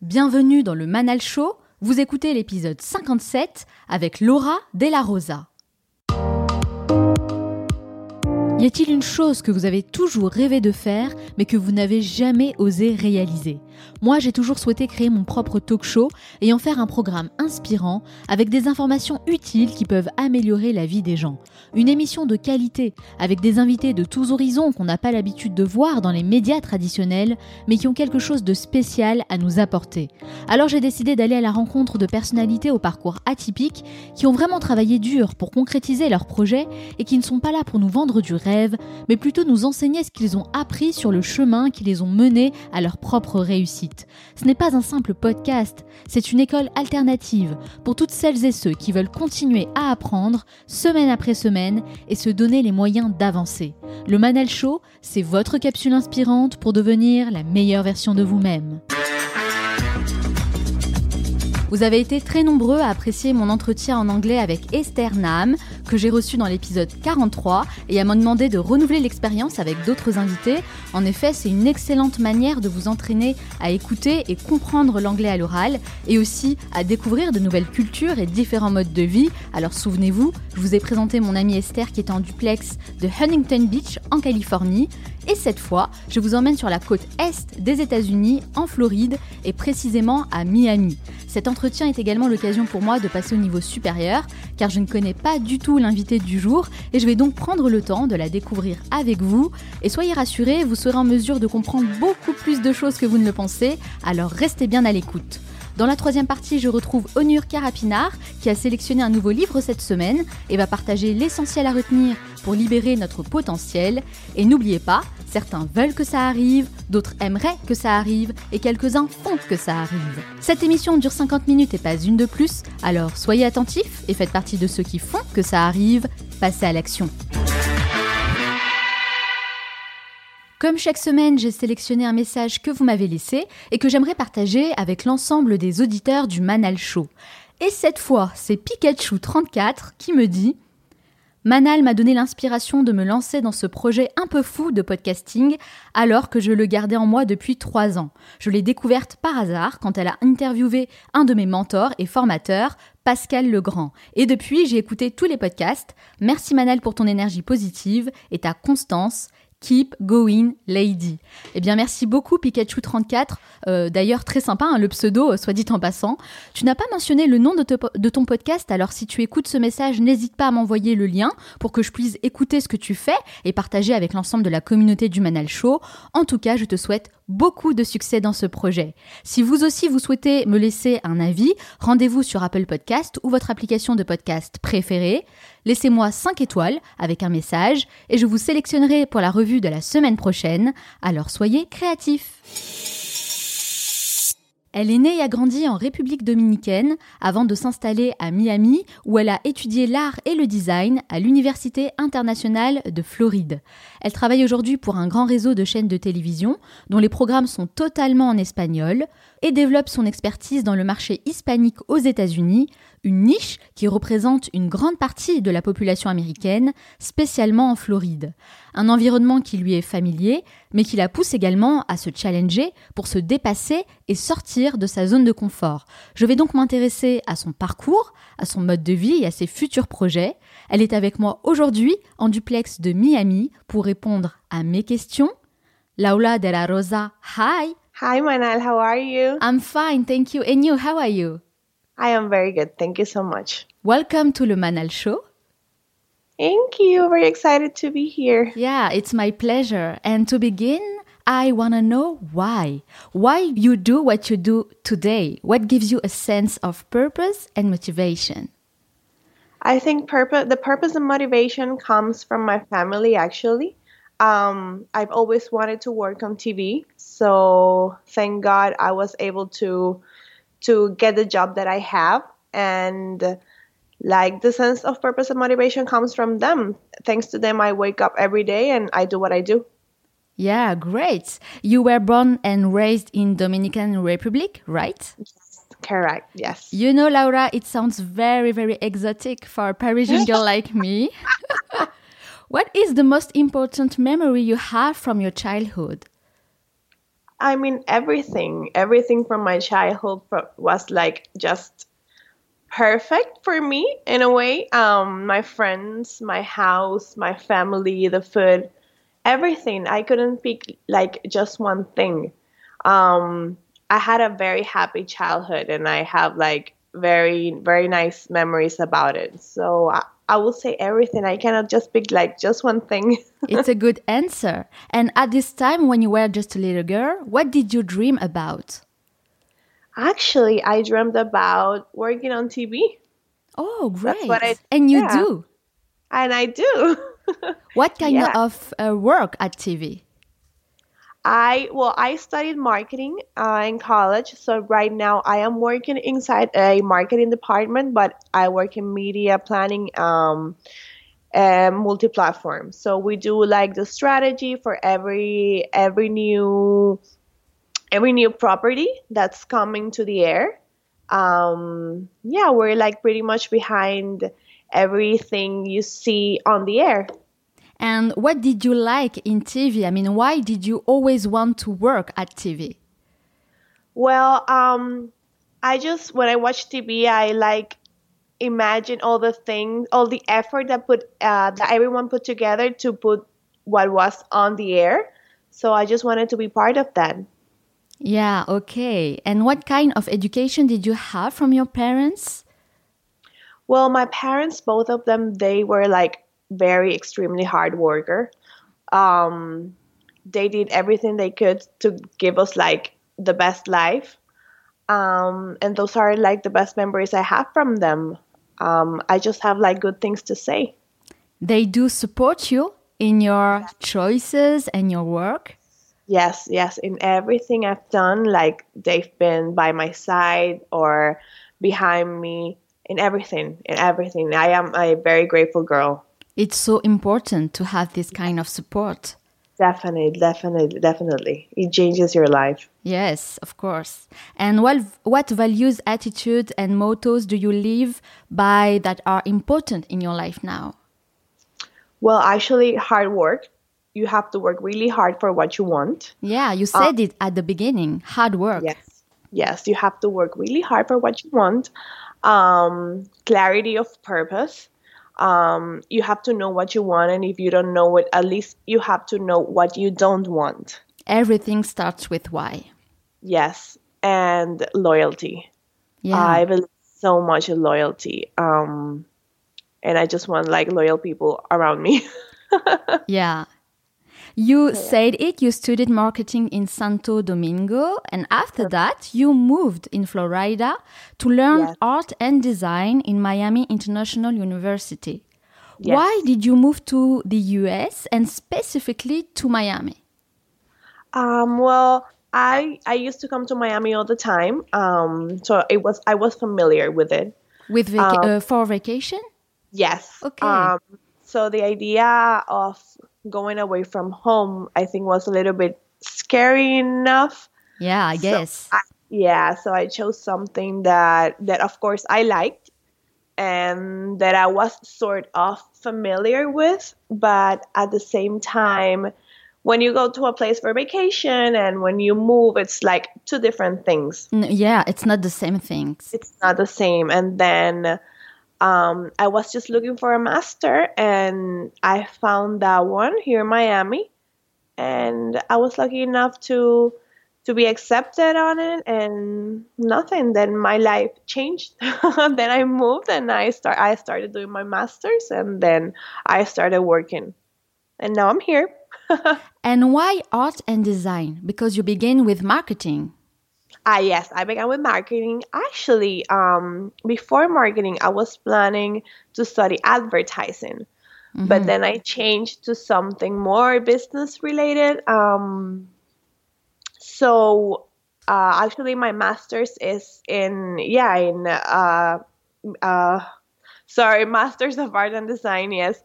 Bienvenue dans le Manal Show. Vous écoutez l'épisode 57 avec Laura Della Rosa. Y a-t-il une chose que vous avez toujours rêvé de faire, mais que vous n'avez jamais osé réaliser? Moi, j'ai toujours souhaité créer mon propre talk show et en faire un programme inspirant avec des informations utiles qui peuvent améliorer la vie des gens. Une émission de qualité avec des invités de tous horizons qu'on n'a pas l'habitude de voir dans les médias traditionnels, mais qui ont quelque chose de spécial à nous apporter. Alors j'ai décidé d'aller à la rencontre de personnalités au parcours atypique qui ont vraiment travaillé dur pour concrétiser leurs projets et qui ne sont pas là pour nous vendre du rêve mais plutôt nous enseigner ce qu'ils ont appris sur le chemin qui les ont menés à leur propre réussite. Ce n'est pas un simple podcast, c'est une école alternative pour toutes celles et ceux qui veulent continuer à apprendre semaine après semaine et se donner les moyens d'avancer. Le Manel Show, c'est votre capsule inspirante pour devenir la meilleure version de vous-même. Vous avez été très nombreux à apprécier mon entretien en anglais avec Esther Nam, que j'ai reçu dans l'épisode 43, et à me demander de renouveler l'expérience avec d'autres invités. En effet, c'est une excellente manière de vous entraîner à écouter et comprendre l'anglais à l'oral, et aussi à découvrir de nouvelles cultures et différents modes de vie. Alors souvenez-vous, je vous ai présenté mon amie Esther qui est en duplex de Huntington Beach en Californie. Et cette fois, je vous emmène sur la côte est des États-Unis, en Floride, et précisément à Miami. Cet entretien est également l'occasion pour moi de passer au niveau supérieur, car je ne connais pas du tout l'invité du jour, et je vais donc prendre le temps de la découvrir avec vous. Et soyez rassurés, vous serez en mesure de comprendre beaucoup plus de choses que vous ne le pensez, alors restez bien à l'écoute. Dans la troisième partie, je retrouve Onur Karapinar qui a sélectionné un nouveau livre cette semaine et va partager l'essentiel à retenir pour libérer notre potentiel. Et n'oubliez pas, certains veulent que ça arrive, d'autres aimeraient que ça arrive et quelques-uns font que ça arrive. Cette émission dure 50 minutes et pas une de plus, alors soyez attentifs et faites partie de ceux qui font que ça arrive. Passez à l'action. Comme chaque semaine, j'ai sélectionné un message que vous m'avez laissé et que j'aimerais partager avec l'ensemble des auditeurs du Manal Show. Et cette fois, c'est Pikachu34 qui me dit Manal m'a donné l'inspiration de me lancer dans ce projet un peu fou de podcasting alors que je le gardais en moi depuis trois ans. Je l'ai découverte par hasard quand elle a interviewé un de mes mentors et formateurs, Pascal Legrand. Et depuis, j'ai écouté tous les podcasts. Merci Manal pour ton énergie positive et ta constance. Keep Going Lady. Eh bien, merci beaucoup Pikachu34. Euh, d'ailleurs, très sympa, hein, le pseudo, euh, soit dit en passant. Tu n'as pas mentionné le nom de, de, ton podcast, alors si tu écoutes ce message, n'hésite pas à m'envoyer le lien pour que je puisse écouter ce que tu fais et partager avec l'ensemble de la communauté du Manal Show. En tout cas, je te souhaite beaucoup de succès dans ce projet. Si vous aussi vous souhaitez me laisser un avis, rendez-vous sur Apple Podcast ou votre application de podcast préférée. Laissez-moi 5 étoiles avec un message et je vous sélectionnerai pour la revue de la semaine prochaine. Alors soyez créatifs. Elle est née et a grandi en République dominicaine avant de s'installer à Miami où elle a étudié l'art et le design à l'Université internationale de Floride. Elle travaille aujourd'hui pour un grand réseau de chaînes de télévision dont les programmes sont totalement en espagnol et développe son expertise dans le marché hispanique aux États-Unis, une niche qui représente une grande partie de la population américaine, spécialement en Floride. Un environnement qui lui est familier, mais qui la pousse également à se challenger pour se dépasser et sortir de sa zone de confort. Je vais donc m'intéresser à son parcours, à son mode de vie et à ses futurs projets. Elle est avec moi aujourd'hui en duplex de Miami pour répondre à mes questions. Laura de la Rosa, hi! Hi Manal, how are you? I'm fine, thank you. And you, how are you? I am very good. Thank you so much. Welcome to Le Manal Show. Thank you. Very excited to be here. Yeah, it's my pleasure. And to begin, I want to know why. Why you do what you do today? What gives you a sense of purpose and motivation? I think purpose the purpose and motivation comes from my family actually. Um, I've always wanted to work on TV, so thank God I was able to to get the job that I have and like the sense of purpose and motivation comes from them. Thanks to them I wake up every day and I do what I do. Yeah, great. You were born and raised in Dominican Republic, right? Yes, correct. Yes. You know, Laura, it sounds very, very exotic for a Parisian girl like me. What is the most important memory you have from your childhood? I mean, everything, everything from my childhood was like just perfect for me in a way. Um, my friends, my house, my family, the food, everything. I couldn't pick like just one thing. Um, I had a very happy childhood, and I have like very very nice memories about it. So I, I will say everything. I cannot just pick like just one thing. it's a good answer. And at this time, when you were just a little girl, what did you dream about? Actually, I dreamed about working on TV. Oh, great! I, and you yeah. do. And I do. what kind yeah. of uh, work at TV? I well, I studied marketing uh, in college, so right now I am working inside a marketing department, but I work in media planning, um, and multi-platform. So we do like the strategy for every every new every new property that's coming to the air. Um, yeah, we're like pretty much behind everything you see on the air. And what did you like in TV? I mean, why did you always want to work at TV? Well, um, I just when I watch TV, I like imagine all the things, all the effort that put uh, that everyone put together to put what was on the air. So I just wanted to be part of that. Yeah, okay. And what kind of education did you have from your parents? Well, my parents, both of them, they were like very extremely hard worker. Um, they did everything they could to give us like the best life. Um, and those are like the best memories I have from them. Um, I just have like good things to say. They do support you in your choices and your work? Yes, yes. In everything I've done, like they've been by my side or behind me in everything, in everything. I am a very grateful girl it's so important to have this kind of support. Definitely, definitely, definitely. It changes your life. Yes, of course. And what what values, attitudes, and mottos do you live by that are important in your life now? Well, actually, hard work. You have to work really hard for what you want. Yeah, you said it at the beginning. Hard work. Yes, yes. You have to work really hard for what you want. Um, clarity of purpose um, you have to know what you want and if you don't know it at least you have to know what you don't want. Everything starts with why. Yes and loyalty. Yeah. I believe so much in loyalty um, and i just want like loyal people around me. Yeah you said it, you studied marketing in Santo Domingo, and after that, you moved in Florida to learn yes. art and design in Miami International University. Yes. Why did you move to the US and specifically to Miami? Um, well, I I used to come to Miami all the time, um, so it was I was familiar with it. With um, uh, for vacation? Yes. Okay. Um, so the idea of going away from home, I think, was a little bit scary enough. Yeah, I guess. So I, yeah, so I chose something that that of course I liked and that I was sort of familiar with, but at the same time when you go to a place for vacation and when you move it's like two different things. Yeah, it's not the same things. It's not the same and then um, I was just looking for a master and I found that one here in Miami. And I was lucky enough to to be accepted on it and nothing. Then my life changed. then I moved and I start I started doing my masters and then I started working. And now I'm here. and why art and design? Because you begin with marketing. Ah, yes, I began with marketing. Actually, um, before marketing, I was planning to study advertising, mm-hmm. but then I changed to something more business related. Um, so uh, actually, my master's is in yeah in uh, uh, sorry, master's of art and design. Yes,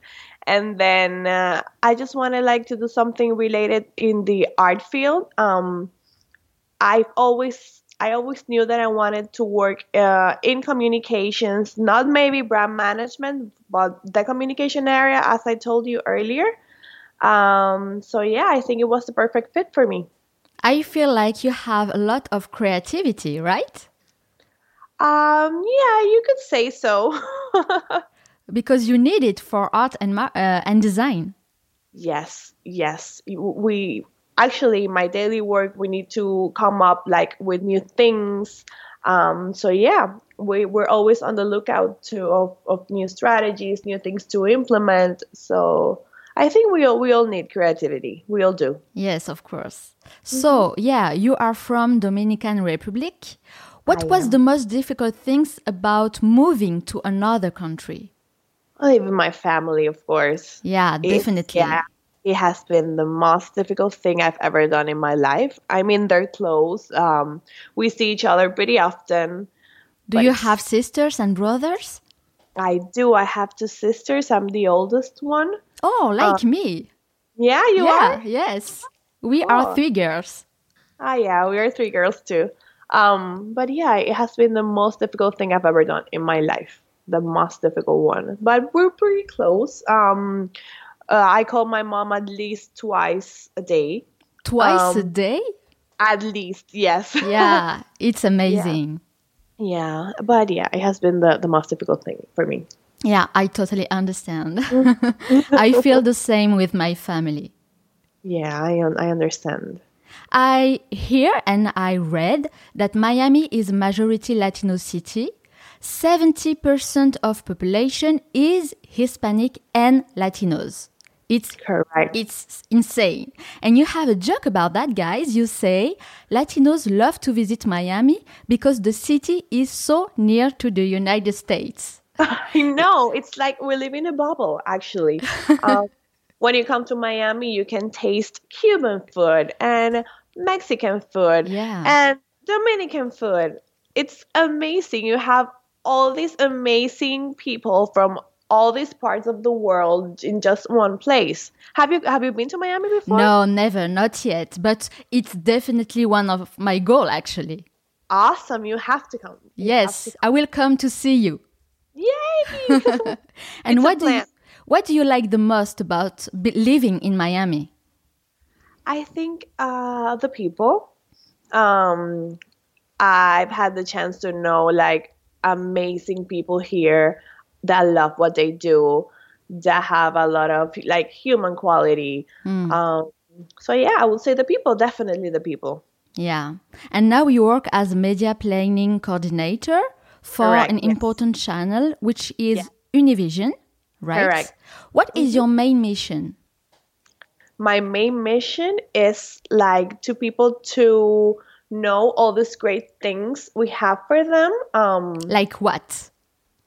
and then uh, I just wanted like to do something related in the art field. Um, I've always I always knew that I wanted to work uh, in communications, not maybe brand management, but the communication area, as I told you earlier. Um, so yeah, I think it was the perfect fit for me. I feel like you have a lot of creativity, right? Um, yeah, you could say so. because you need it for art and uh, and design. Yes, yes. We actually my daily work we need to come up like with new things. Um, so yeah, we we're always on the lookout to of, of new strategies, new things to implement. So I think we all we all need creativity. We all do. Yes, of course. So yeah, you are from Dominican Republic. What I was am. the most difficult things about moving to another country? Even my family, of course. Yeah, It- definitely. yeah, it has been the most difficult thing I've ever done in my life. I mean, they're close. Um, we see each other pretty often. Do you have sisters and brothers? I do. I have two sisters. I'm the oldest one. Oh, like me. Yeah, you yeah, are. yes. We are Oh. three girls. Ah, yeah, we are three girls too. Um, but yeah, it has been the most difficult thing I've ever done in my life. The most difficult one. But we're pretty close. Um, uh, I call my mom at least twice a day. Twice a Um, day? At least, yes. Yeah, it's amazing. yeah. But yeah, it has been the, the most difficult thing for me. Yeah, I totally understand. I feel the same with my family. Yeah, I un- I understand. I hear and I read that Miami is a majority Latino city. 70% of population is Hispanic and Latinos. It's Correct. it's insane. And you have a joke about that, guys. You say Latinos love to visit Miami because the city is so near to the United States. I know. It's like we live in a bubble, actually. um, when you come to Miami, you can taste Cuban food and Mexican food Yeah. and Dominican food. It's amazing. You have all these amazing people from all these parts of the world in just one place. Have you have you been to Miami before? No, never, not yet. But it's definitely one of my goal, actually. Awesome. You have to come. You Yes, to I will come to see you. Yay! And what do you, what do you like the most about living in Miami? I think uh, the people. Um, I've had the chance to know like amazing people here that love what they do, that have a lot of like human quality. Um, so yeah, I would say the people, definitely the people. Yeah. And now you work as media planning coordinator for Correct, an yes. important channel, which is Univision, right? Correct. What is your main mission? My main mission is like to people to know all these great things we have for them. Um, Like what?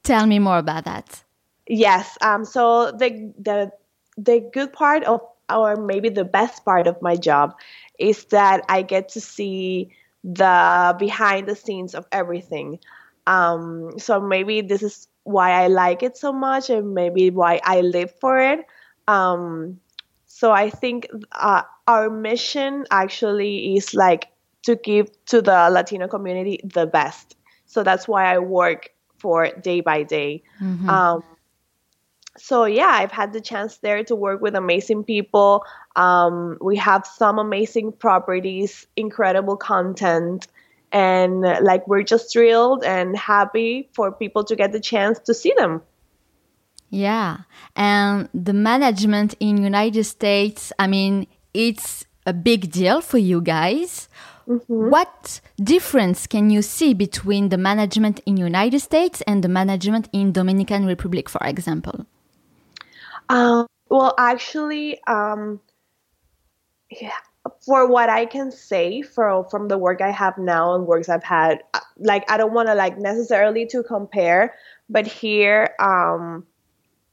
Tell me more about that. Yes. Um. So the the the good part of, or maybe the best part of my job, is that I get to see the behind the scenes of everything. Um. So maybe this is why I like it so much, and maybe why I live for it. Um. So I think uh, our mission actually is like to give to the Latino community the best. So that's why I work for day by day. Um, so yeah, I've had the chance there to work with amazing people. Um, we have some amazing properties, incredible content, and like we're just thrilled and happy for people to get the chance to see them. Yeah. And the management in United States, I mean, it's a big deal for you guys. What difference can you see between the management in United States and the management in Dominican Republic, for example? Um, well, actually, um, yeah, for what I can say for from the work I have now and works I've had, uh, like I don't want to like necessarily to compare, but here, um,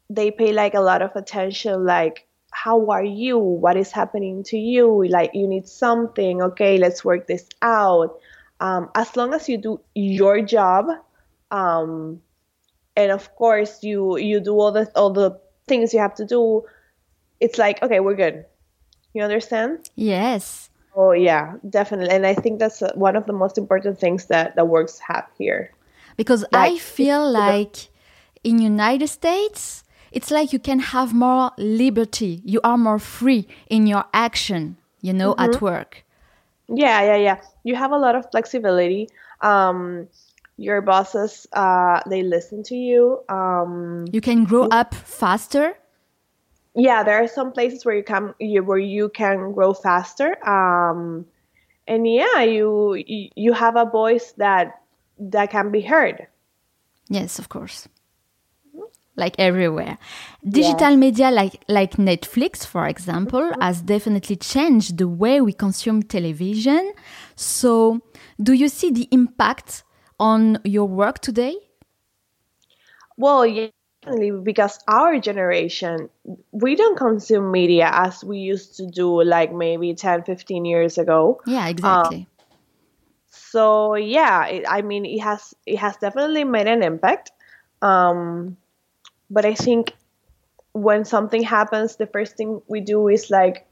they pay like a lot of attention, like how are you? What is happening to you? Like you need something? Okay, let's work this out. Um, as long as you do your job, um, and of course you you do all the all the things you have to do it's like okay we're good you understand Yes. oh yeah definitely and i think that's uh, one of the most important things that that works have here Because I feel like in United States, it's like you can have more liberty. You are more free in your action, you know, at work. Yeah, yeah, yeah. You have a lot of flexibility. Um, your bosses, uh, they listen to you. Um, you can grow up faster. Yeah, there are some places where you can you, where you can grow faster. Um, and yeah, you you have a voice that that can be heard. Yes, of course like everywhere. Digital yeah. media like like Netflix, for example, mm-hmm. has definitely changed the way we consume television. So, do you see the impact on your work today? Well, yeah, because our generation, we don't consume media as we used to do like maybe 10, 15 years ago. Yeah, exactly. Um, so yeah, it, I mean, it has it has definitely made an impact. Um, but I think when something happens, the first thing we do is like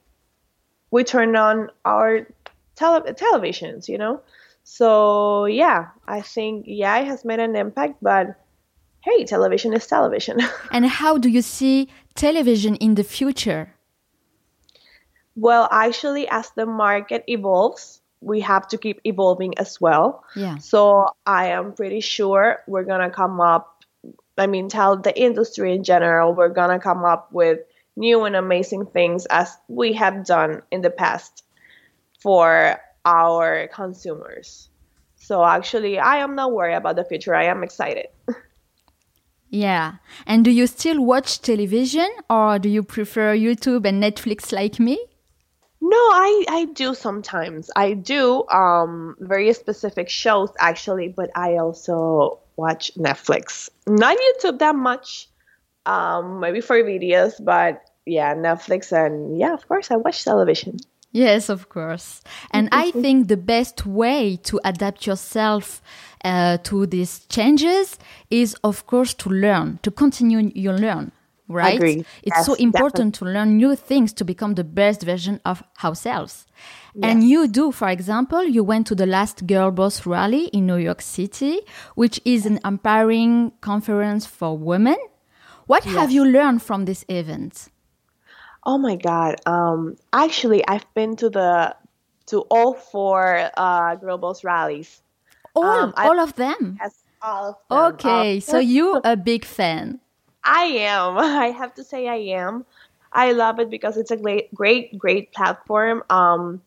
we turn on our tele- televisions, you know. So yeah, I think yeah, it has made an impact, but hey, television is television. and how do you see television in the future? Well, actually, as the market evolves, we have to keep evolving as well. Yeah. So I am pretty sure we're gonna come up I mean, tell the industry in general, we're going to come up with new and amazing things as we have done in the past for our consumers. So actually, I am not worried about the future. I am excited. yeah. And do you still watch television or do you prefer YouTube and Netflix like me? No, I, I do sometimes. I do um, very specific shows actually, but I also watch Netflix. Not YouTube that much, um, maybe for videos, but yeah, Netflix and yeah, of course, I watch television. Yes, of course. And I think the best way to adapt yourself uh, to these changes is, of course, to learn, to continue your learn. Right? It's yes, so important definitely. to learn new things to become the best version of ourselves. Yes. And you do, for example, you went to the last Girl Boss rally in New York City, which is an empowering conference for women. What yes. have you learned from this event? Oh my God! Um, actually, I've been to the to all four uh, Girl Boss rallies. All, um, all of them. Yes, all of them. Okay, um, so you a big fan. I am. I have to say, I am. I love it because it's a great, great, great platform. Um,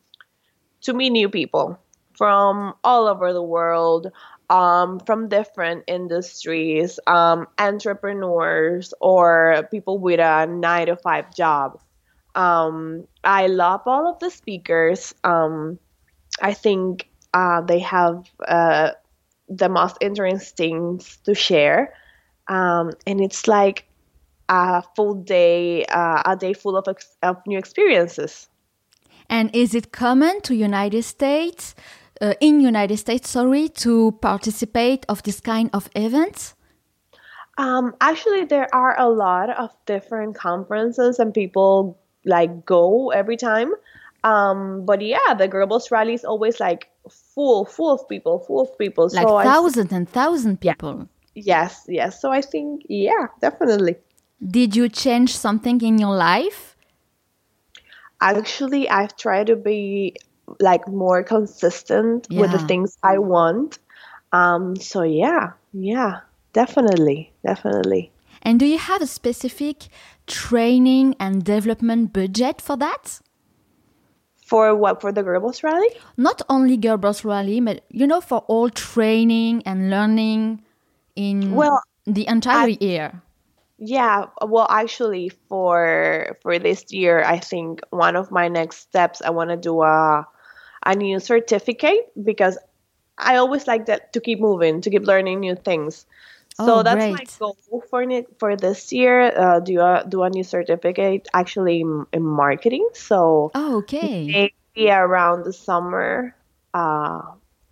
to meet new people from all over the world, um, from different industries, um, entrepreneurs, or people with a nine to five job. Um, I love all of the speakers. Um, I think uh, they have uh, the most interesting things to share. Um, and it's like a full day, uh, a day full of, ex- of new experiences. And is it common to United States, uh, in United States, sorry, to participate of this kind of events? Um, actually, there are a lot of different conferences and people like go every time. Um, but yeah, the Girl Boss rally is always like full, full of people, full of people. Like so thousand and thousand people. Yeah. Yes, yes. So I think, yeah, definitely. Did you change something in your life? actually I've tried to be like more consistent yeah. with the things I want. Um, so yeah, yeah, definitely, definitely. And do you have a specific training and development budget for that? For what? For the Girl Boss Rally? Not only Girl Boss Rally, but you know, for all training and learning in well, the entire I, year. Yeah, well, actually, for for this year, I think one of my next steps, I want to do a a new certificate because I always like that to keep moving, to keep learning new things. So oh, that's great. my goal for it for this year. Uh, do a do a new certificate actually in, in marketing. So oh, okay, maybe around the summer, uh,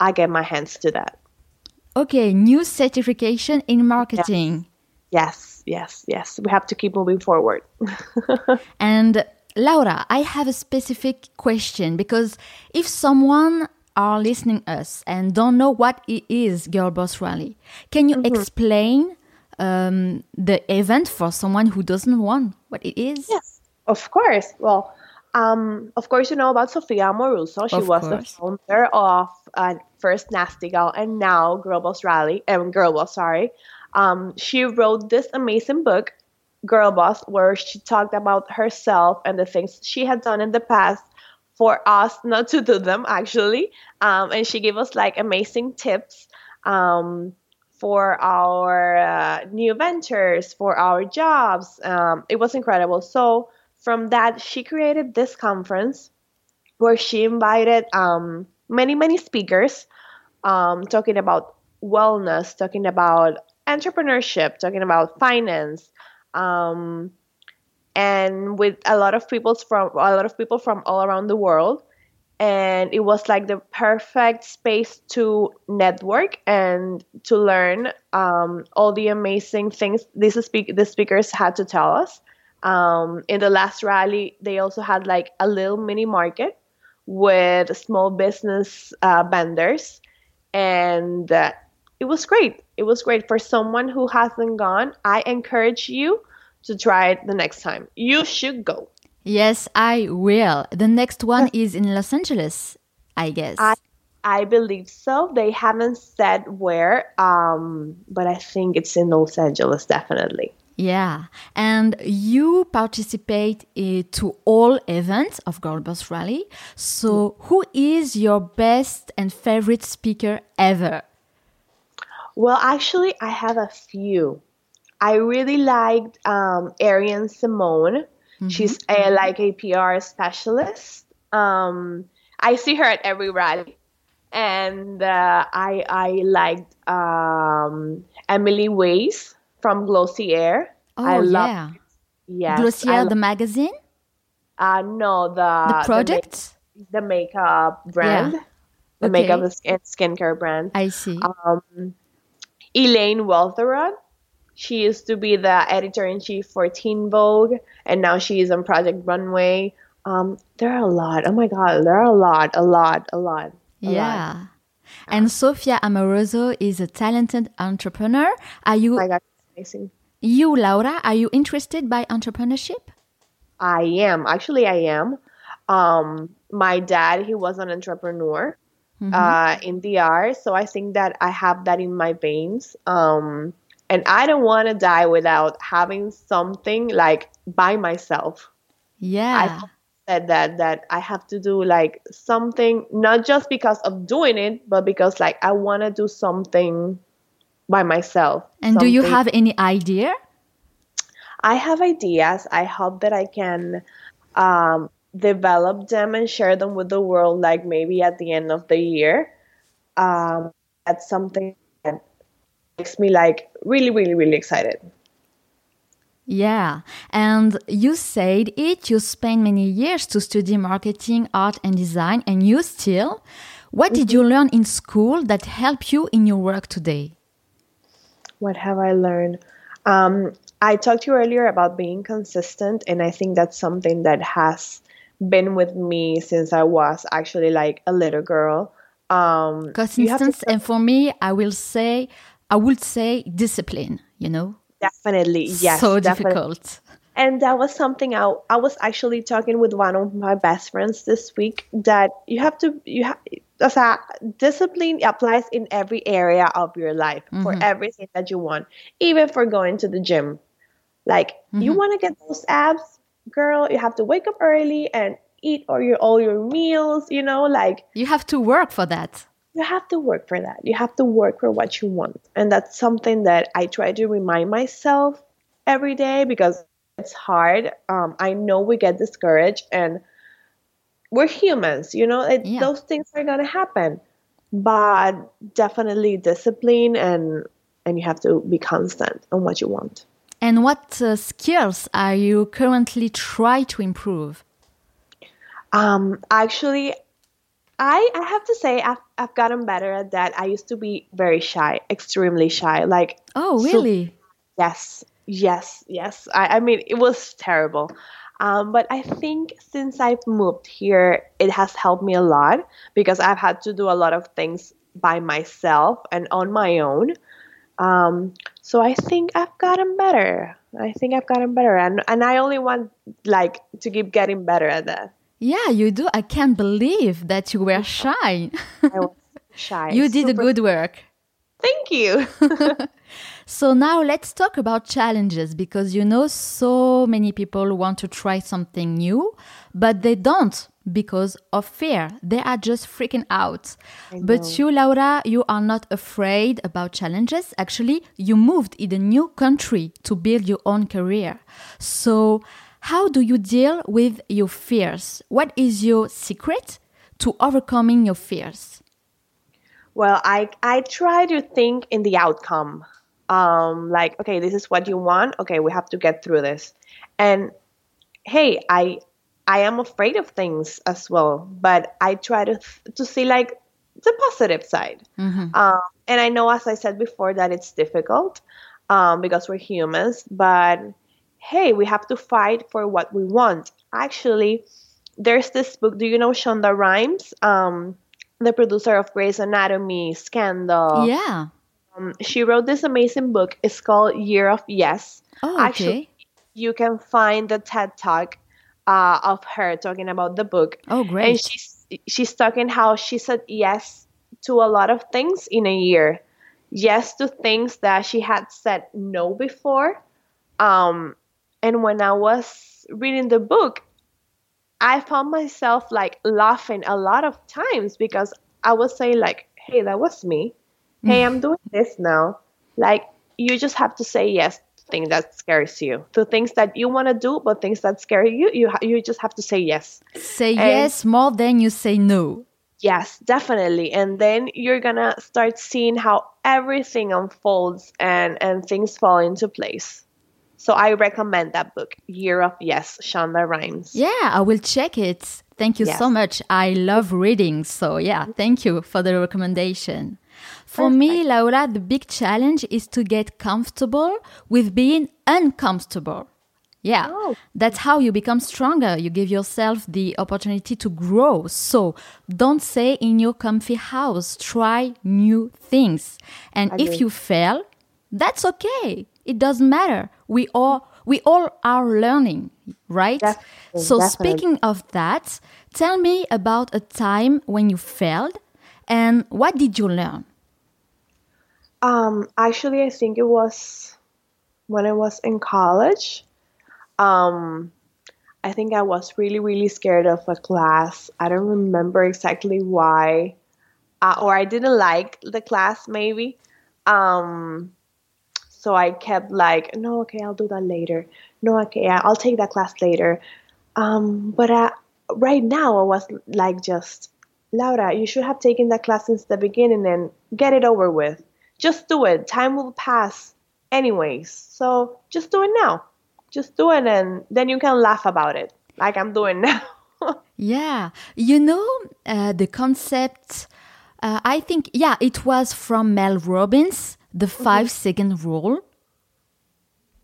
I get my hands to that. Okay, new certification in marketing. Yes. yes yes, yes. We have to keep moving forward. and Laura, I have a specific question because if someone are listening us and don't know what it is Girl Boss Rally, can you mm-hmm. explain um, the event for someone who doesn't want what it is? Yes, of course. Well, Um, of course, you know about Sophia Amoruso. She Of was course. the founder of uh, first Nasty Gal and now Girl Boss Rally. Um, Girl Boss, sorry. Um, she wrote this amazing book, Girl Boss, where she talked about herself and the things she had done in the past for us not to do them, actually. Um, and she gave us like amazing tips. Um, for our uh, new ventures, for our jobs. Um, it was incredible. So, from that, she created this conference where she invited um, many, many speakers um, talking about wellness, talking about entrepreneurship, talking about finance. Um, and with a lot of people from a lot of people from all around the world and it was like the perfect space to network and to learn um, all the amazing things these speak- the speakers had to tell us. Um, in the last rally, they also had like a little mini market with small business uh, vendors, and uh, it was great. It was great for someone who hasn't gone. I encourage you to try it the next time. You should go. Yes, I will. The next one is in Los Angeles, I guess. I I believe so. They haven't said where, um, but I think it's in Los Angeles, definitely. Yeah. And you participate uh, to all events of Girl Boss Rally. So, who is your best and favorite speaker ever? Well, actually, I have a few. I really liked um, Ariane Simone. She's a, like a PR specialist. Um, I see her at every rally, and uh, I I liked um, Emily Weiss from Glossier. Oh, I love yeah. yes, Glossier, lo- the magazine, uh, no the the ma- project. the makeup brand, the Okay. makeup and skincare brand. I see. Um, Elaine Welteroth. She used to be the editor in chief for Teen Vogue, and now she is on Project Runway. Um, there are a lot. Oh my God, there are a lot, a lot, a lot. a lot. yeah. And Sophia Amoruso is a talented entrepreneur. Are you, My God, it's amazing. you, Laura, are you interested by entrepreneurship? I am actually. I am. Um, my dad, he was an entrepreneur uh, in the art, so I think that I have that in my veins. Um, and I don't want to die without having something like by myself. Yeah. I said that that I have to do like something not just because of doing it, but because like I want to do something by myself. and do you have any idea? I have ideas. I hope that I can um, develop them and share them with the world, like maybe at the end of the year. Um, that's something that makes me like really, really, really excited. Yeah. And you said it, you spent many years to study marketing, art, and design, and you still. What did you learn in school that helped you in your work today? What have I learned? Um, I talked to you earlier about being consistent, and I think that's something that has been with me since I was actually like a little girl. Um, to and for me, I will say, I would say discipline, you know? definitely, yes, so definitely. difficult. And that was something I, I was actually talking with one of my best friends this week that you have to you have o sea, discipline applies in every area of your life for everything that you want, even for going to the gym. Like you want to get those abs, girl, you have to wake up early and eat all your all your meals, you know, like You have to work for that. you have to work for that. You have to work for what you want. And that's something that I try to remind myself every day because it's hard. Um, I know we get discouraged and we're humans, you know, it, Yeah. those things are going to happen. But definitely discipline and and you have to be constant on what you want. And what uh, skills are you currently trying to improve? Um, actually, I I have to say I've I've gotten better at that. I used to be very shy, extremely shy. Like Oh, So- really? Yes, yes, yes. I, I mean, it was terrible. Um, but I think since I've moved here, it has helped me a lot because I've had to do a lot of things by myself and on my own. Um, so I think I've gotten better. I think I've gotten better, and and I only want like to keep getting better at that. Yeah, you do. I can't believe that you were shy. I was shy. you did a super- good work. Thank you. So now let's talk about challenges because you know so many people want to try something new, but they don't because of fear. They are just freaking out. But you, Laura, you are not afraid about challenges. Actually, you moved in a new country to build your own career. So how do you deal with your fears? What is your secret to overcoming your fears? Well, I I try to think in the outcome. Um, like, okay, this is what you want. Okay, we have to get through this. And hey, I I am afraid of things as well, but I try to to see like the positive side. Um, and I know, as I said before, that it's difficult um, because we're humans. But hey, we have to fight for what we want. Actually, there's this book. Do you know Shonda Rhimes? Um, the producer of Grey's Anatomy, Scandal. Yeah. Um, she wrote this amazing book. It's called Year of Yes. Oh, okay. Actually, you can find the TED Talk uh, of her talking about the book. Oh, great. And she's she's talking how she said yes to a lot of things in a year. Yes to things that she had said no before. Um, and when I was reading the book, I found myself like laughing a lot of times because I was saying like, "Hey, that was me. Mm. Hey, I'm doing this now." Like you just have to say yes to things that scares you, to things that you want to do, but things that scare you, you ha- you just have to say yes. Say yes more than you say no. Yes, definitely. And then you're gonna start seeing how everything unfolds and and things fall into place. So I recommend that book, Year of Yes, Shonda Rhimes. Yeah, I will check it. Thank you so much. I love reading. So, yeah, thank you for the recommendation. For me, Laura, the big challenge is to get comfortable with being uncomfortable. Yeah, Oh. that's how you become stronger. You give yourself the opportunity to grow. So don't stay in your comfy house. Try new things. And if you fail, that's okay. It doesn't matter. We all we all are learning, right? Definitely, so definitely. speaking of that, tell me about a time when you failed and what did you learn? Um, actually, I think it was when I was in college. Um, I think I was really, really scared of a class. I don't remember exactly why, uh, or I didn't like the class, maybe. Um, so I kept like, no, okay, I'll do that later. No, okay, I- I'll take that class later. Um, but uh, right now, I was like, just Laura, you should have taken that class since the beginning and get it over with. Just do it. Time will pass anyways. So just do it now. Just do it and then you can laugh about it like I'm doing now. Yeah, you know uh, the concept. Uh, I think yeah, it was from Mel Robbins, the five second rule.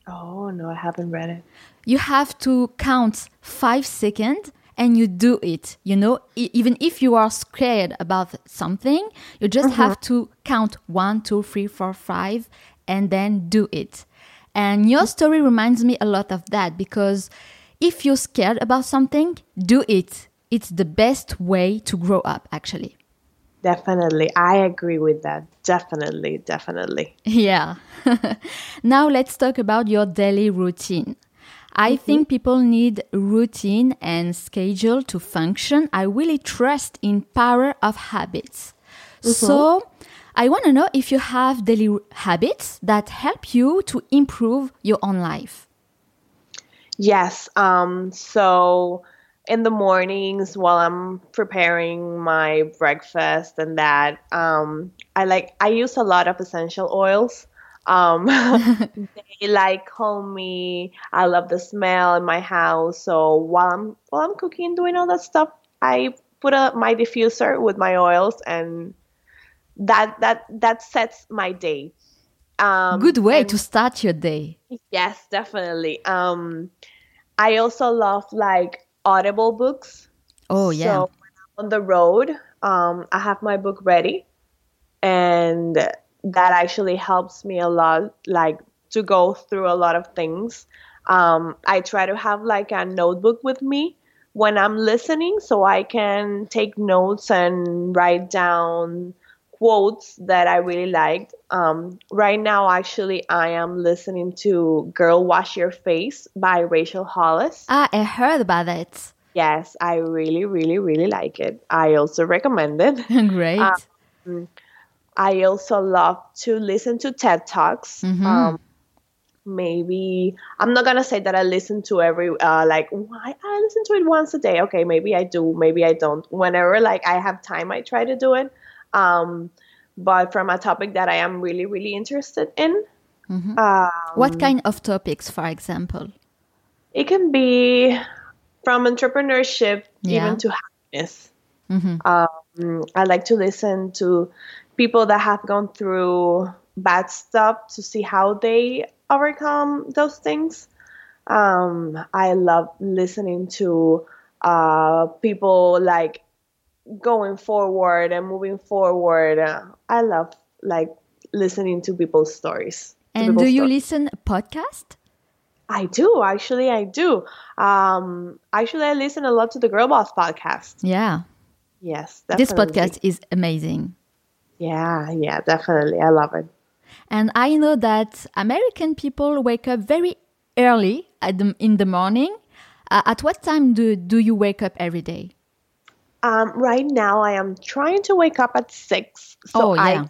oh, no, I haven't read it. You have to count five seconds and you do it. You know, E- even if you are scared about something, you just have uh-huh. to count one, two, three, four, five, and then do it. And your story reminds me a lot of that because if you're scared about something, do it. It's the best way to grow up, actually. Definitely. I agree with that. Definitely. Definitely. Yeah. now let's talk about your daily routine. I think people need routine and schedule to function. I really trust in power of habits. So I want to know if you have daily habits that help you to improve your own life. Yes. Um, so in the mornings while I'm preparing my breakfast and that, um, I like I use a lot of essential oils. Um, they like call me. I love the smell in my house. So while I'm while I'm cooking, doing all that stuff, I put a, my diffuser with my oils, and that that that sets my day. Um, Good way and- to start your day. Yes, definitely. Um, I also love like Audible books. Oh, yeah. So when I'm on the road, um, I have my book ready, and that actually helps me a lot, like to go through a lot of things. Um, I try to have like a notebook with me when I'm listening so I can take notes and write down quotes that I really liked. Um, right now, actually, I am listening to Girl Wash Your Face by Rachel Hollis. Ah, I heard about it. Yes, I really, really, really like it. I also recommend it. Great. Um, I also love to listen to TED Talks. Mhm. Um, maybe I'm not gonna say that I listen to every uh, like why I listen to it once a day. Okay, maybe I do, maybe I don't. Whenever like I have time, I try to do it. Um, but from a topic that I am really, really interested in. Mhm. Um, what kind of topics, for example? It can be from entrepreneurship Yeah. even to happiness. Mhm. Um, I like to listen to people that have gone through bad stuff to see how they overcome those things. Um, I love listening to uh, people like going forward and moving forward. Uh, I love like listening to people's stories. And people's do you stories. listen podcast? I do actually. I do. Um, actually, I listen a lot to the Girl Boss podcast. Yeah. Yes, This podcast is amazing. Yeah, yeah, definitely. I love it. And I know that American people wake up very early at the, in the morning. Uh, at what time do, do you wake up every day? Um, right now, I am trying to wake up at six, so Oh, yeah. I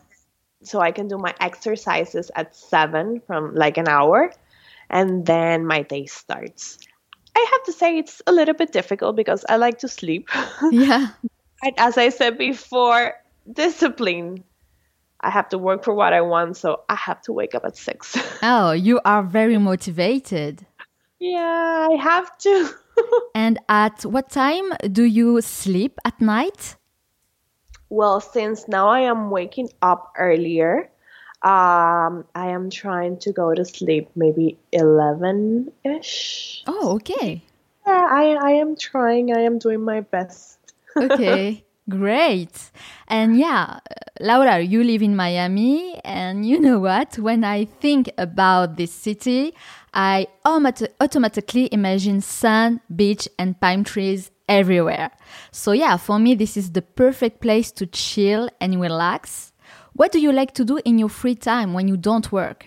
so I can do my exercises at seven from like an hour, and then my day starts. I have to say it's a little bit difficult because I like to sleep. yeah. As I said before, discipline. I have to work for what I want, so I have to wake up at six. Oh, you are very motivated. yeah, I have to. And at what time do you sleep at night? Well, since now I am waking up earlier, um, I am trying to go to sleep maybe 11 ish. Oh, okay. Yeah, I, I am trying. I am doing my best. Okay, great. And yeah, Laura, you live in Miami, and you know what? When I think about this city, I automati- automatically imagine sun, beach, and palm trees everywhere. So, yeah, for me, this is the perfect place to chill and relax. What do you like to do in your free time when you don't work?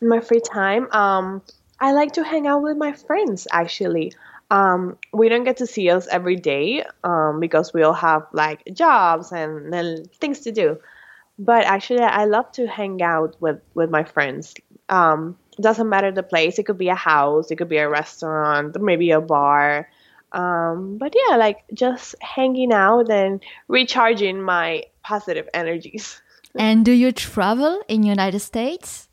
In my free time, um, I like to hang out with my friends actually. Um, we don't get to see us every day um, because we all have like jobs and, and things to do. But actually, I love to hang out with, with my friends. Um, doesn't matter the place. It could be a house, it could be a restaurant, maybe a bar. Um, but yeah, like just hanging out and recharging my positive energies. And do you travel in United States?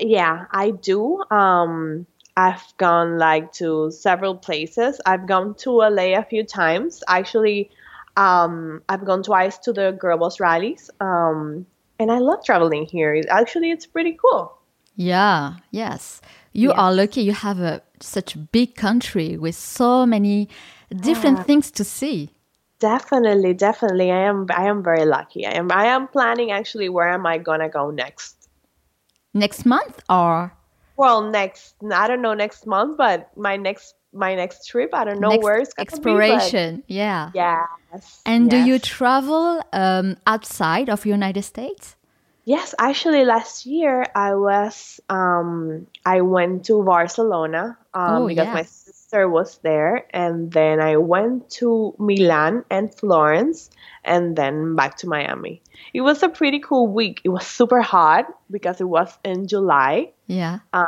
Yeah, I do. Um, I've gone like to several places. I've gone to LA a few times. Actually, um, I've gone twice to the Girl Boss rallies. Um, and I love traveling here. It- Actually, it's pretty cool. Yeah, yes. You Yes. are lucky you have a such a big country with so many different things to see. Definitely, definitely. I am. I am very lucky. I am. I am planning actually. Where am I gonna go next? Next month or Well, next. I don't know next month, but my next my next trip. I don't know next where it's gonna exploration. yeah. Be, but yes. And do you travel um, outside of United States? Yes, actually, last year I was um I went to Barcelona um Oh, because yeah. my sister was there, and then I went to Milan and Florence, and then back to Miami. It was a pretty cool week. It was super hot because it was in July, Yeah. Um,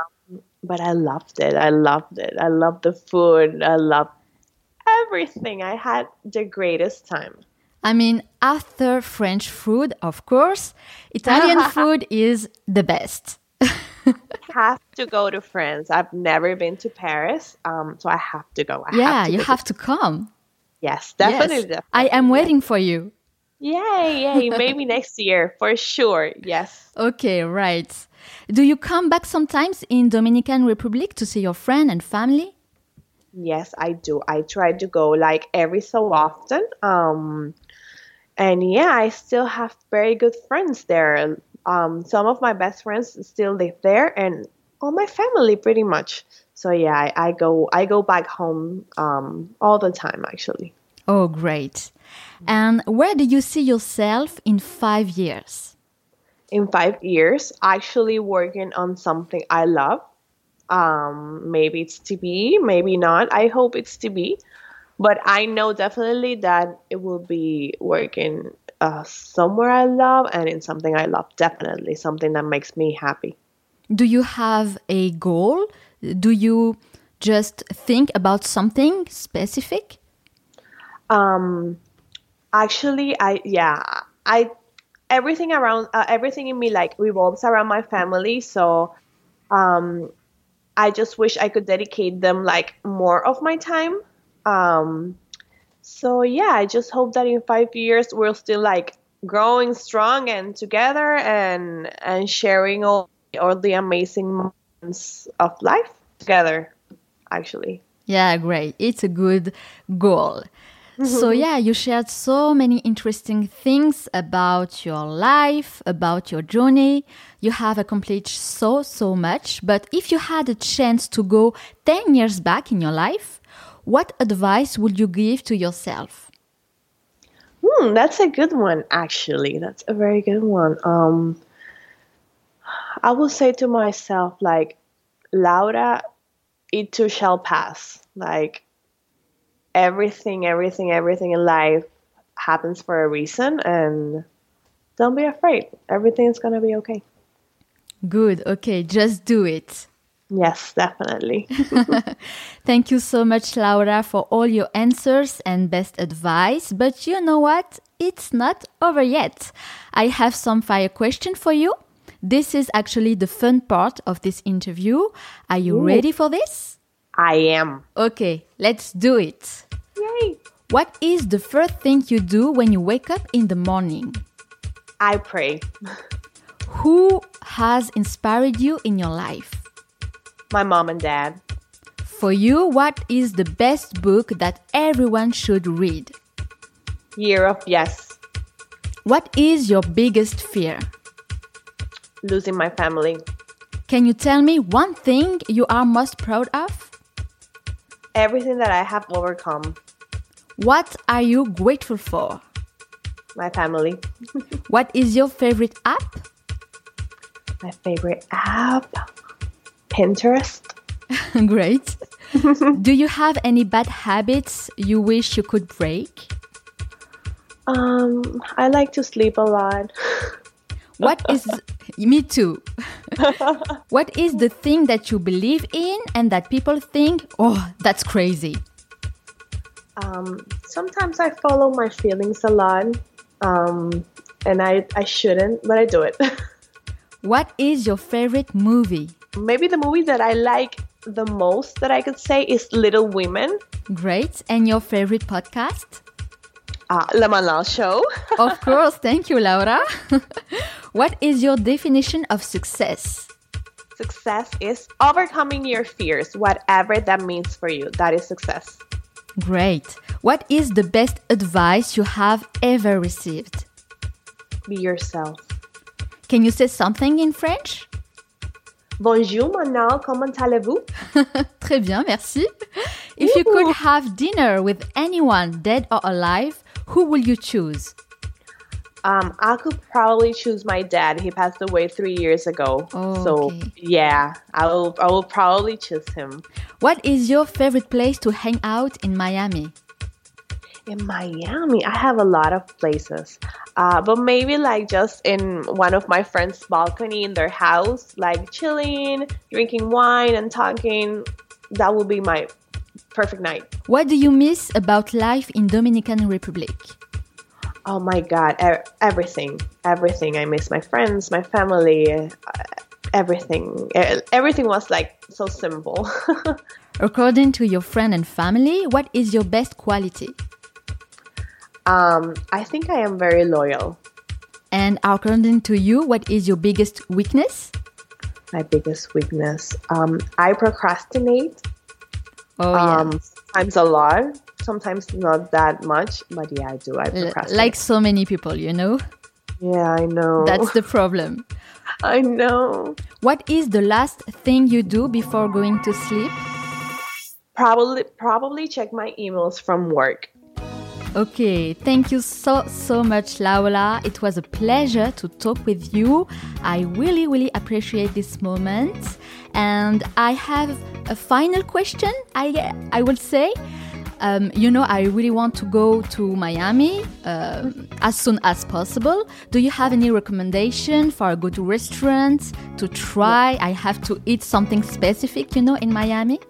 but I loved it. I loved it. I loved the food. I loved everything. I had the greatest time. I mean, after French food, of course, Italian food is the best. have to go to France. I've never been to Paris, um, so I have to go. I yeah, to you go have to come. Yes, definitely. Yes. I am waiting for you. Yay, yay! Maybe next year for sure. Yes. Okay, right. Do you come back sometimes in Dominican Republic to see your friend and family? Yes, I do. I try to go like every so often. Um, and yeah, I still have very good friends there. Um, some of my best friends still live there, and all my family pretty much. so yeah, I, I go I go back home um, all the time actually. Oh, great! And where do you see yourself in five years? In five years, actually working on something I love. Um, maybe it's TV, maybe not. I hope it's TV, but I know definitely that it will be working uh, somewhere I love and in something I love. Definitely something that makes me happy. Do you have a goal? Do you just think about something specific? Um, actually, I yeah, I everything around uh, everything in me like revolves around my family. So, um, I just wish I could dedicate them like more of my time. Um, so yeah, I just hope that in five years we're still like growing strong and together and and sharing all all the amazing moments of life together. Actually. Yeah, great. It's a good goal. So, yeah, you shared so many interesting things about your life, about your journey. You have accomplished so, so much. But if you had a chance to go 10 years back in your life, what advice would you give to yourself? Hmm, that's a good one, actually. That's a very good one. Um, I will say to myself, like, Laura, it too shall pass. Like, everything, everything, everything in life happens for a reason, and don't be afraid. Everything's gonna be okay. Good. Okay, just do it. Yes, definitely. Thank you so much, Laura, for all your answers and best advice. But you know what? It's not over yet. I have some fire question for you. This is actually the fun part of this interview. Are you Ooh. ready for this? I am. Okay, let's do it. Yay! What is the first thing you do when you wake up in the morning? I pray. Who has inspired you in your life? My mom and dad. For you, what is the best book that everyone should read? Year of yes. What is your biggest fear? Losing my family. Can you tell me one thing you are most proud of? Everything that I have overcome. What are you grateful for? My family. What is your favorite app? My favorite app. Pinterest. Great. Do you have any bad habits you wish you could break? Um, I like to sleep a lot. What is me too? what is the thing that you believe in and that people think, "Oh, that's crazy." Um, sometimes I follow my feelings a lot, um, and I I shouldn't, but I do it. What is your favorite movie? Maybe the movie that I like the most that I could say is Little Women. Great. And your favorite podcast? Uh, Le Manal Show. Of course. Thank you, Laura. what is your definition of success? Success is overcoming your fears, whatever that means for you. That is success. Great. What is the best advice you have ever received? Be yourself. Can you say something in French? Bonjour, Manal. Comment allez-vous? Très bien, merci. If you could have dinner with anyone, dead or alive, who will you choose? Um, I could probably choose my dad. He passed away three years ago. Oh, so okay. yeah, I will. I will probably choose him. What is your favorite place to hang out in Miami? In Miami, I have a lot of places, uh, but maybe like just in one of my friends' balcony in their house, like chilling, drinking wine, and talking. That will be my perfect night. What do you miss about life in Dominican Republic? Oh my God, everything, everything. I miss my friends, my family, uh, everything. Everything was like so simple. According to your friend and family, what is your best quality? Um, I think I am very loyal. And according to you, what is your biggest weakness? My biggest weakness. Um, I procrastinate. Oh, yeah. Um, sometimes a lot, sometimes not that much, but yeah, I do. I procrastinate. like so many people, you know? yeah, I know. That's the problem. I know. What is the last thing you do before going to sleep? Probably probably check my emails from work. Okay, thank you so so much Laura. It was a pleasure to talk with you. I really really appreciate this moment. And I have a final question. I I will say um, you know, I really want to go to Miami uh, as soon as possible. Do you have any recommendation for a good restaurant to try? I have to eat something specific, you know, in Miami.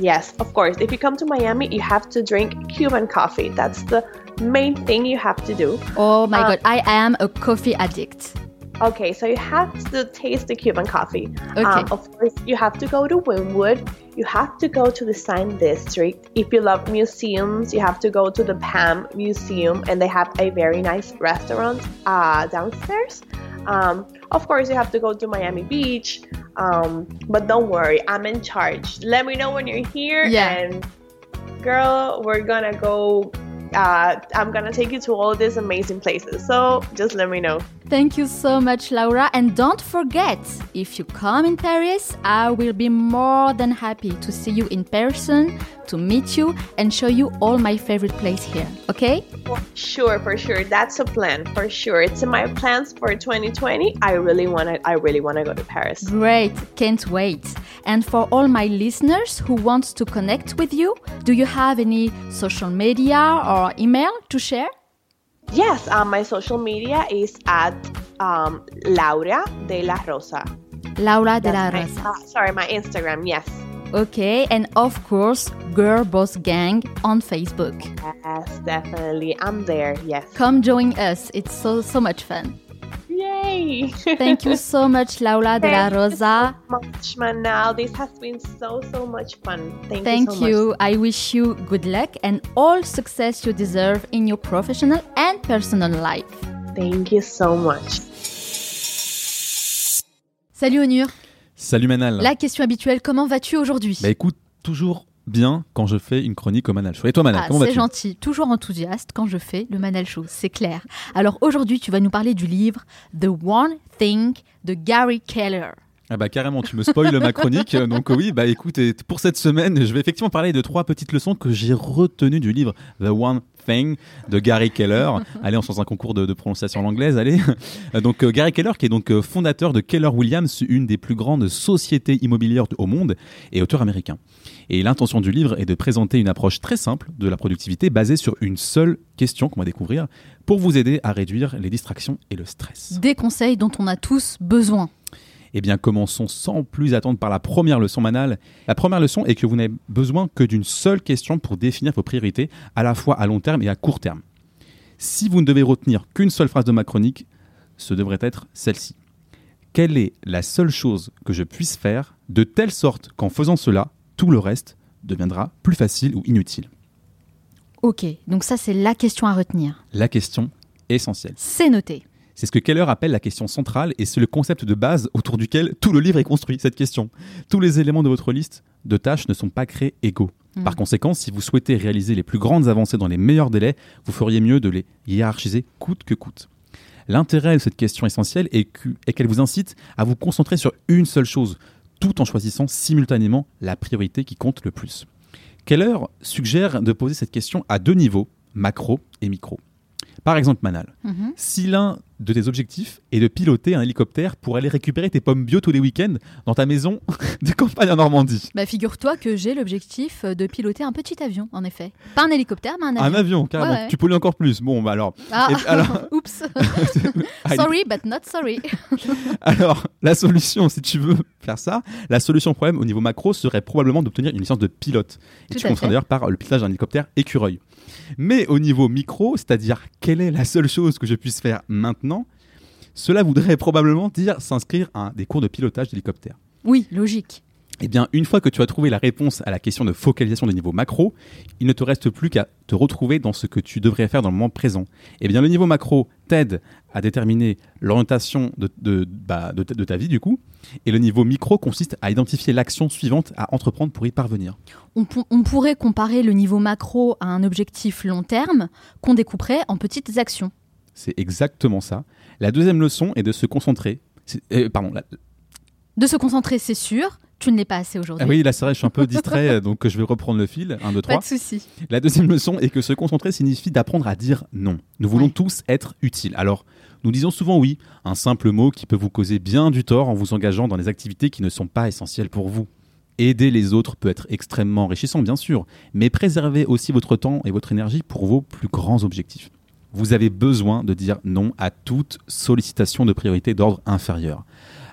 Yes, of course. If you come to Miami, you have to drink Cuban coffee. That's the main thing you have to do. Oh my God, I am a coffee addict. Okay, so you have to taste the Cuban coffee. Okay. Um, of course, you have to go to Wynwood. You have to go to the Design District. If you love museums, you have to go to the PAMM Museum, and they have a very nice restaurant uh, downstairs. Um, of course, you have to go to Miami Beach. Um, but don't worry, I'm in charge. Let me know when you're here, Yeah. and girl, we're gonna go. Uh, I'm gonna take you to all these amazing places. So just let me know. Thank you so much, Laura. And don't forget, if you come in Paris, I will be more than happy to see you in person, to meet you, and show you all my favorite place here. Okay? Sure, for sure. That's a plan for sure. It's in my plans for 2020. I really want to. I really want to go to Paris. Great, can't wait. And for all my listeners who want to connect with you, do you have any social media or email to share? Yes, um, my social media is at um, Laura de la Rosa. Laura de la Rosa. my- uh, sorry, my Instagram. Yes. Okay, and of course, Girl Boss Gang on Facebook. Yes, definitely. I'm there. Yes. Come join us. It's so so much fun. Yay! Thank you so much, Laura de la Thank you Rosa. so much, Manal. This has been so so much fun. Thank, Thank you so you. I wish you good luck and all success you deserve in your professional and personal life. Thank you so much. Salut Onur. Salut Manal. La question habituelle, comment vas-tu aujourd'hui? Bah écoute, toujours bien quand je fais une chronique au Manal Show. Et toi Manal, Ah, comment c'est vas-tu? gentil, toujours enthousiaste quand je fais le Manal Show, c'est clair. Alors aujourd'hui, tu vas nous parler du livre The One Thing de Gary Keller. Ah bah carrément, tu me spoiles ma chronique. Donc oui, bah écoute, pour cette semaine, je vais effectivement parler de trois petites leçons que j'ai retenues du livre The One Thing de Gary Keller. allez, on se lance un concours de, de prononciation en anglaise, allez. Euh, Donc euh, Gary Keller, qui est donc euh, fondateur de Keller Williams, une des plus grandes sociétés immobilières au monde et auteur américain. Et l'intention du livre est de présenter une approche très simple de la productivité basée sur une seule question qu'on va découvrir pour vous aider à réduire les distractions et le stress. Des conseils dont on a tous besoin. Eh bien, commençons sans plus attendre par la première leçon manale. La première leçon est que vous n'avez besoin que d'une seule question pour définir vos priorités, à la fois à long terme et à court terme. Si vous ne devez retenir qu'une seule phrase de ma chronique, ce devrait être celle-ci. Quelle est la seule chose que je puisse faire de telle sorte qu'en faisant cela, tout le reste deviendra plus facile ou inutile Ok, donc ça c'est la question à retenir. La question essentielle. C'est noté. C'est ce que Keller appelle la question centrale et c'est le concept de base autour duquel tout le livre est construit, cette question. Tous les éléments de votre liste de tâches ne sont pas créés égaux. Mm. Par conséquent, si vous souhaitez réaliser les plus grandes avancées dans les meilleurs délais, vous feriez mieux de les hiérarchiser coûte que coûte. L'intérêt de cette question essentielle est qu'elle vous incite à vous concentrer sur une seule chose, tout en choisissant simultanément la priorité qui compte le plus. Keller suggère de poser cette question à deux niveaux, macro et micro. Par exemple, Manal, Mhm. si l'un de tes objectifs est de piloter un hélicoptère pour aller récupérer tes pommes bio tous les week-ends dans ta maison de campagne en Normandie. Bah figure-toi que j'ai l'objectif de piloter un petit avion, en effet. Pas un hélicoptère, mais un avion. Un avion, carrément. Ouais, ouais. Tu pollues encore plus. Bon, bah alors. Ah, Et- alors- oups. Allez. sorry, but not sorry. Alors, la solution, si tu veux faire ça, la solution au problème au niveau macro serait probablement d'obtenir une licence de pilote. Et Tout tu fait. d'ailleurs par le pilotage d'un hélicoptère écureuil. Mais au niveau micro, c'est-à-dire quelle est la seule chose que je puisse faire maintenant, cela voudrait probablement dire s'inscrire à des cours de pilotage d'hélicoptère. Oui, logique. Eh bien, une fois que tu as trouvé la réponse à la question de focalisation de niveau macro, il ne te reste plus qu'à te retrouver dans ce que tu devrais faire dans le moment présent. Eh bien, le niveau macro t'aide à déterminer l'orientation de, de- bah, de ta- de ta vie, du coup, et le niveau micro consiste à identifier l'action suivante à entreprendre pour y parvenir. On pourrait comparer le niveau macro à un objectif long terme qu'on découperait en petites actions. C'est exactement ça. La deuxième leçon est de se concentrer euh, pardon. la- De se concentrer, c'est sûr. Tu ne l'es pas assez aujourd'hui. Ah oui, là c'est vrai, je suis un peu distrait, donc je vais reprendre le fil. 1, 2, Pas 3. de souci. La deuxième leçon est que se concentrer signifie d'apprendre à dire non. Nous voulons Ouais. tous être utiles. Alors, nous disons souvent oui, un simple mot qui peut vous causer bien du tort en vous engageant dans des activités qui ne sont pas essentielles pour vous. Aider les autres peut être extrêmement enrichissant, bien sûr, mais préservez aussi votre temps et votre énergie pour vos plus grands objectifs. Vous avez besoin de dire non à toute sollicitation de priorité d'ordre inférieur.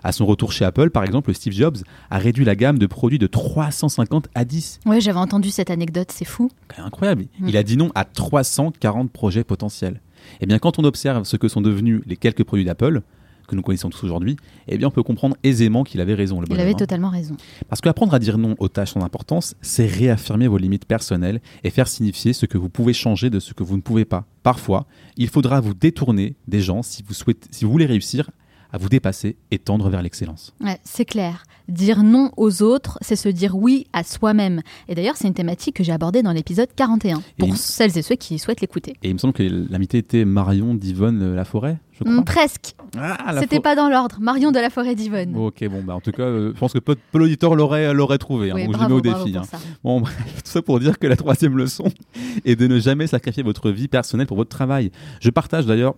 À son retour chez Apple, par exemple, Steve Jobs a réduit la gamme de produits de 350 à 10 Ouais, j'avais entendu cette anecdote, c'est fou. incroyable. Mm. Il a dit non à 340 projets potentiels. Et bien, quand on observe ce que sont devenus les quelques produits d'Apple, que nous connaissons tous aujourd'hui, eh bien, on peut comprendre aisément qu'il avait raison. Le Il avait hein. totalement raison. Parce qu'apprendre à dire non aux tâches sans importance, c'est réaffirmer vos limites personnelles et faire signifier ce que vous pouvez changer de ce que vous ne pouvez pas. Parfois, il faudra vous détourner des gens si vous, souhaitez, si vous voulez réussir à vous dépasser et tendre vers l'excellence. Ouais, c'est clair. Dire non aux autres, c'est se dire oui à soi-même. Et d'ailleurs, c'est une thématique que j'ai abordée dans l'épisode 41, pour celles et ceux qui souhaitent l'écouter. Et il me semble que l'invité était Marion d'Yvonne euh, Laforêt, je crois. Hmm, presque. Ah, la C'était fo- pas dans l'ordre. Marion de la Forêt d'Yvonne. Ok, bon, bah en tout cas, euh, je pense que peu, peu l'auraient, l'auraient trouvé. hein, Oui, donc je bravo, mets au bravo défi. hein. Bon, bref, tout ça pour dire que la troisième leçon est de ne jamais sacrifier votre vie personnelle pour votre travail. Je partage d'ailleurs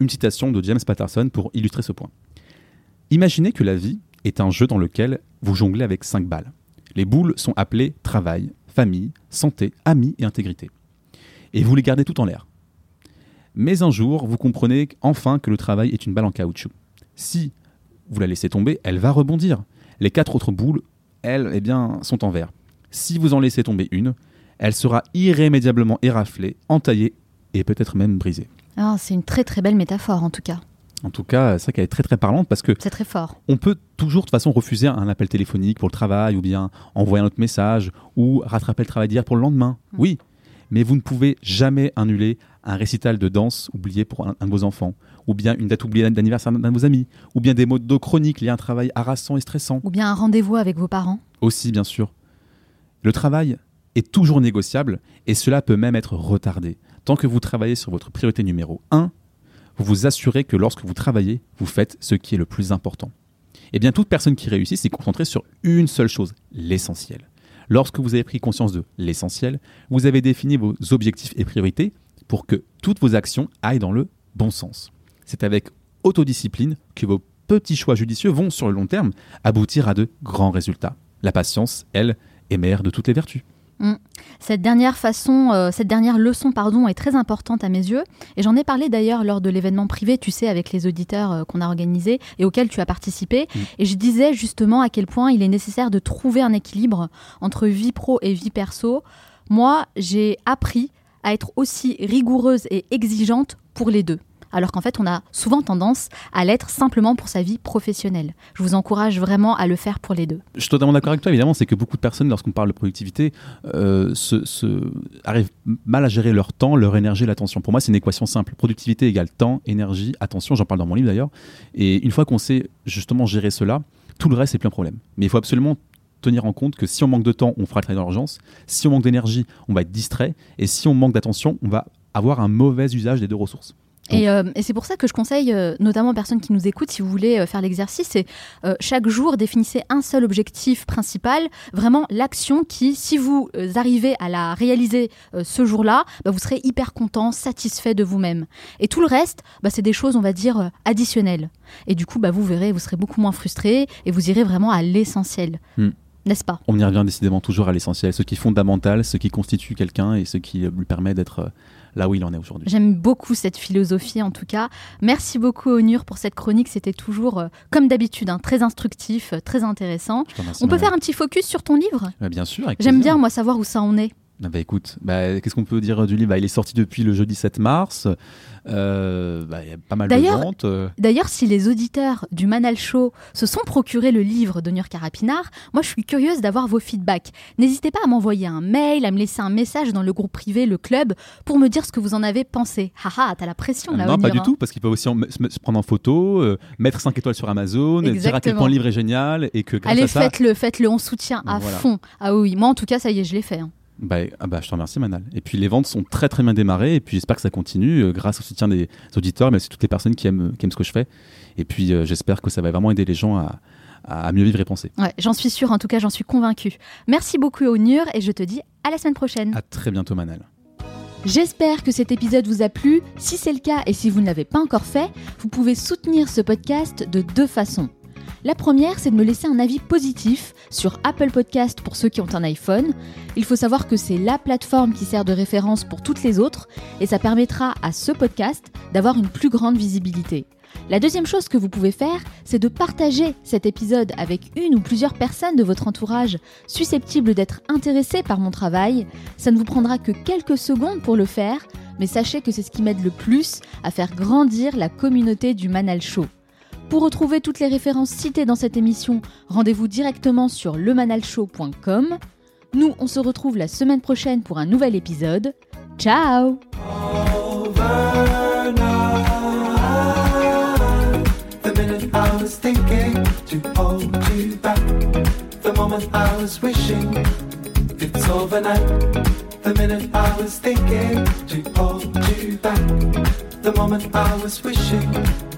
une citation de James Patterson pour illustrer ce point. Imaginez que la vie est un jeu dans lequel vous jonglez avec cinq balles. Les boules sont appelées travail, famille, santé, amis et intégrité. Et vous les gardez tout en l'air. Mais un jour, vous comprenez enfin que le travail est une balle en caoutchouc. Si vous la laissez tomber, elle va rebondir. Les quatre autres boules, elles, eh bien, sont en verre. Si vous en laissez tomber une, elle sera irrémédiablement éraflée, entaillée et peut-être même brisée. Ah, c'est une très très belle métaphore en tout cas. En tout cas, c'est vrai qu'elle est très très parlante parce que C'est très fort. on peut toujours de toute façon refuser un appel téléphonique pour le travail ou bien envoyer un autre message ou rattraper le travail d'hier pour le lendemain. Mm. Oui, mais vous ne pouvez jamais annuler un récital de danse oublié pour un, un de vos enfants ou bien une date oubliée d'anniversaire d'un de vos amis ou bien des mots d'eau chroniques liés à un travail harassant et stressant. Ou bien un rendez-vous avec vos parents. Aussi, bien sûr. Le travail est toujours négociable et cela peut même être retardé. Tant que vous travaillez sur votre priorité numéro 1, vous vous assurez que lorsque vous travaillez, vous faites ce qui est le plus important. Eh bien, toute personne qui réussit s'est concentrée sur une seule chose, l'essentiel. Lorsque vous avez pris conscience de l'essentiel, vous avez défini vos objectifs et priorités pour que toutes vos actions aillent dans le bon sens. C'est avec autodiscipline que vos petits choix judicieux vont, sur le long terme, aboutir à de grands résultats. La patience, elle, est mère de toutes les vertus. Cette dernière façon, euh, cette dernière leçon, pardon, est très importante à mes yeux. Et j'en ai parlé d'ailleurs lors de l'événement privé, tu sais, avec les auditeurs euh, qu'on a organisé et auquel tu as participé. Mm. Et je disais justement à quel point il est nécessaire de trouver un équilibre entre vie pro et vie perso. Moi, j'ai appris à être aussi rigoureuse et exigeante pour les deux. Alors qu'en fait, on a souvent tendance à l'être simplement pour sa vie professionnelle. Je vous encourage vraiment à le faire pour les deux. Je suis totalement d'accord avec toi, évidemment, c'est que beaucoup de personnes, lorsqu'on parle de productivité, euh, se, arrivent mal à gérer leur temps, leur énergie, l'attention. Pour moi, c'est une équation simple. Productivité égale temps, énergie, attention, j'en parle dans mon livre d'ailleurs. Et une fois qu'on sait justement gérer cela, tout le reste, c'est plus un problème. Mais il faut absolument tenir en compte que si on manque de temps, on fera le travail dans l'urgence. Si on manque d'énergie, on va être distrait. Et si on manque d'attention, on va avoir un mauvais usage des deux ressources. Et, euh, et c'est pour ça que je conseille, euh, notamment aux personnes qui nous écoutent, si vous voulez euh, faire l'exercice, c'est chaque jour définissez un seul objectif principal, vraiment l'action qui, si vous arrivez à la réaliser ce jour-là, bah, vous serez hyper content, satisfait de vous-même. Et tout le reste, bah, c'est des choses, on va dire, additionnelles. Et du coup, bah, vous verrez, vous serez beaucoup moins frustré et vous irez vraiment à l'essentiel. Hmm. N'est-ce pas? On y revient décidément toujours à l'essentiel, ce qui est fondamental, ce qui constitue quelqu'un et ce qui lui permet d'être là où il en est aujourd'hui. J'aime beaucoup cette philosophie en tout cas. Merci beaucoup Onur pour cette chronique. C'était toujours, euh, comme d'habitude, hein, très instructif, euh, très intéressant. Remercie, On peut faire un petit focus sur ton livre? Bah, Bien sûr. J'aime bien, moi, savoir où ça en est. Ah bah écoute, bah, qu'est-ce qu'on peut dire du livre? Bah, Il est sorti depuis le jeudi 7 mars. Euh, bah, Il y a pas mal de ventes. euh. D'ailleurs, si les auditeurs du Manal Show se sont procurés le livre d'Onur Carapinard, moi je suis curieuse d'avoir vos feedbacks. N'hésitez pas à m'envoyer un mail, à me laisser un message dans le groupe privé, le club, pour me dire ce que vous en avez pensé. Haha, t'as la pression là, non, pas du hein. tout, parce qu'ils peuvent aussi se, prendre en photo, euh, mettre 5 étoiles sur Amazon, et dire à quel point le livre est génial et que grâce Allez, à ça. faites-le, faites-le, on soutient à Voilà. fond. Ah oui, moi en tout cas, ça y est, je l'ai fait. hein. Bah, ah bah, je te remercie Manal. Et puis les ventes sont très très bien démarrées et puis j'espère que ça continue euh, grâce au soutien des auditeurs, mais aussi toutes les personnes qui aiment, qui aiment ce que je fais. Et puis euh, j'espère que ça va vraiment aider les gens à, à mieux vivre et penser. Ouais, j'en suis sûre, en tout cas j'en suis convaincue. Merci beaucoup Onur et je te dis à la semaine prochaine. À très bientôt Manal. J'espère que cet épisode vous a plu. Si c'est le cas et si vous ne l'avez pas encore fait, vous pouvez soutenir ce podcast de deux façons. La première, c'est de me laisser un avis positif sur Apple Podcast pour ceux qui ont un iPhone. Il faut savoir que c'est la plateforme qui sert de référence pour toutes les autres et ça permettra à ce podcast d'avoir une plus grande visibilité. La deuxième chose que vous pouvez faire, c'est de partager cet épisode avec une ou plusieurs personnes de votre entourage susceptibles d'être intéressées par mon travail. Ça ne vous prendra que quelques secondes pour le faire, mais sachez que c'est ce qui m'aide le plus à faire grandir la communauté du Manal Show. Pour retrouver toutes les références citées dans cette émission, rendez-vous directement sur lemanalshow.com. Nous, on se retrouve la semaine prochaine pour un nouvel épisode. Ciao it's overnight. The minute I was thinking. The moment I was wishing